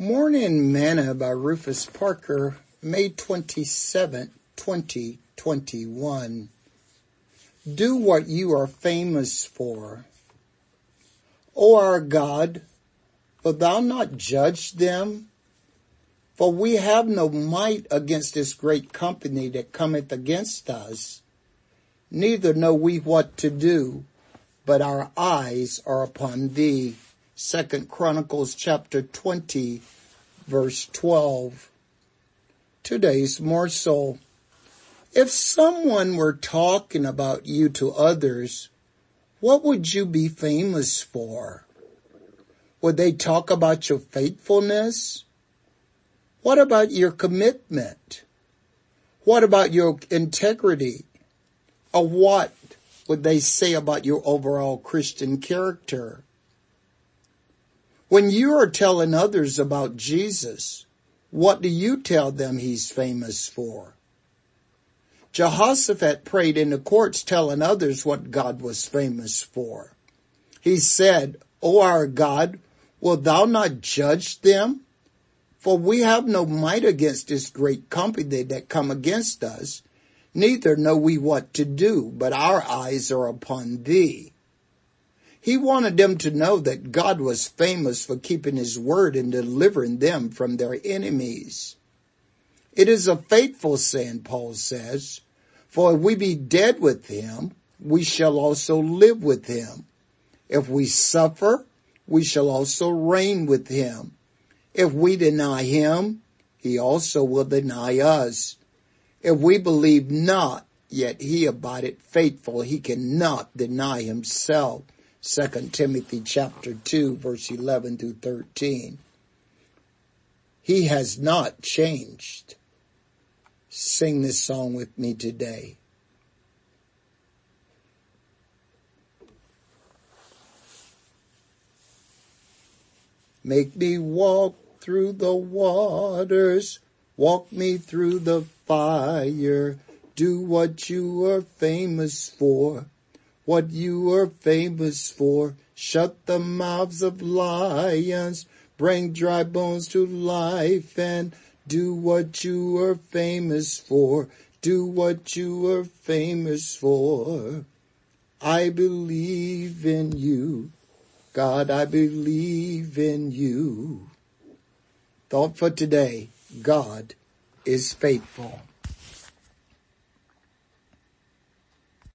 Morning Manna by Rufus Parker, May 27, 2021. Do what you are famous for. O our God, wilt thou not judge them? For we have no might against this great company that cometh against us. Neither know we what to do, but our eyes are upon thee. Second Chronicles chapter 20 verse 12. Today's morsel. If someone were talking about you to others, what would you be famous for? Would they talk about your faithfulness? What about your commitment? What about your integrity? Or what would they say about your overall Christian character? When you are telling others about Jesus, what do you tell them he's famous for? Jehoshaphat prayed in the courts telling others what God was famous for. He said, O our God, will thou not judge them? For we have no might against this great company that come against us, neither know we what to do, but our eyes are upon thee. He wanted them to know that God was famous for keeping his word and delivering them from their enemies. It is a faithful saying, Paul says, for if we be dead with him, we shall also live with him. If we suffer, we shall also reign with him. If we deny him, he also will deny us. If we believe not, yet he abideth faithful, he cannot deny himself. 2 Timothy chapter 2 verse 11 through 13. He has not changed. Sing this song with me today. Make me walk through the waters, walk me through the fire, do what you are famous for what you are famous for. Shut the mouths of lions, bring dry bones to life and do what you are famous for. Do what you are famous for. I believe in you. God, I believe in you. Thought for today. God is faithful.